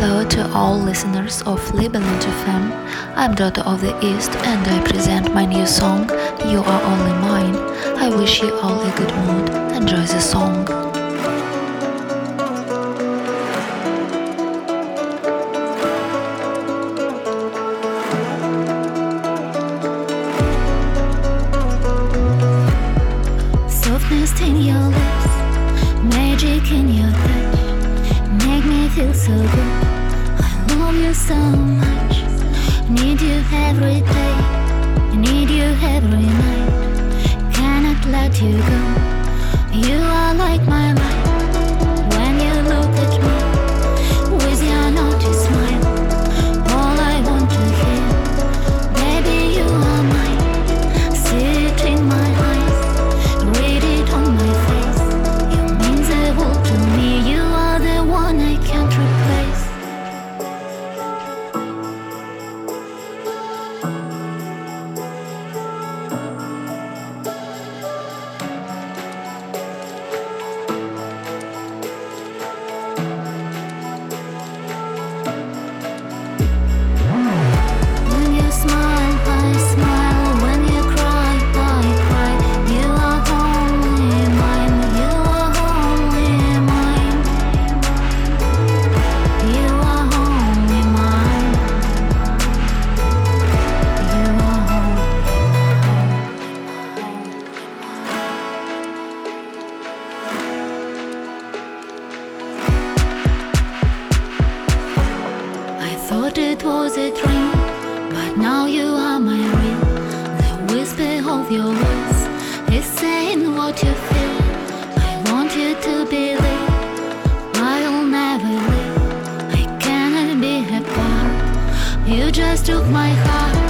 to all listeners of Liberland FM. I'm Daughter of the East and I present my new song, You Are Only Mine. I wish you all a good mood. Enjoy the song. Softness in your lips, magic in your so much, need you every day, need you every night. Cannot let you go. You are like my thought it was a dream, but now you are my real. The whisper of your voice is saying what you feel. I want you to believe I'll never leave. I cannot be apart. You just took my heart.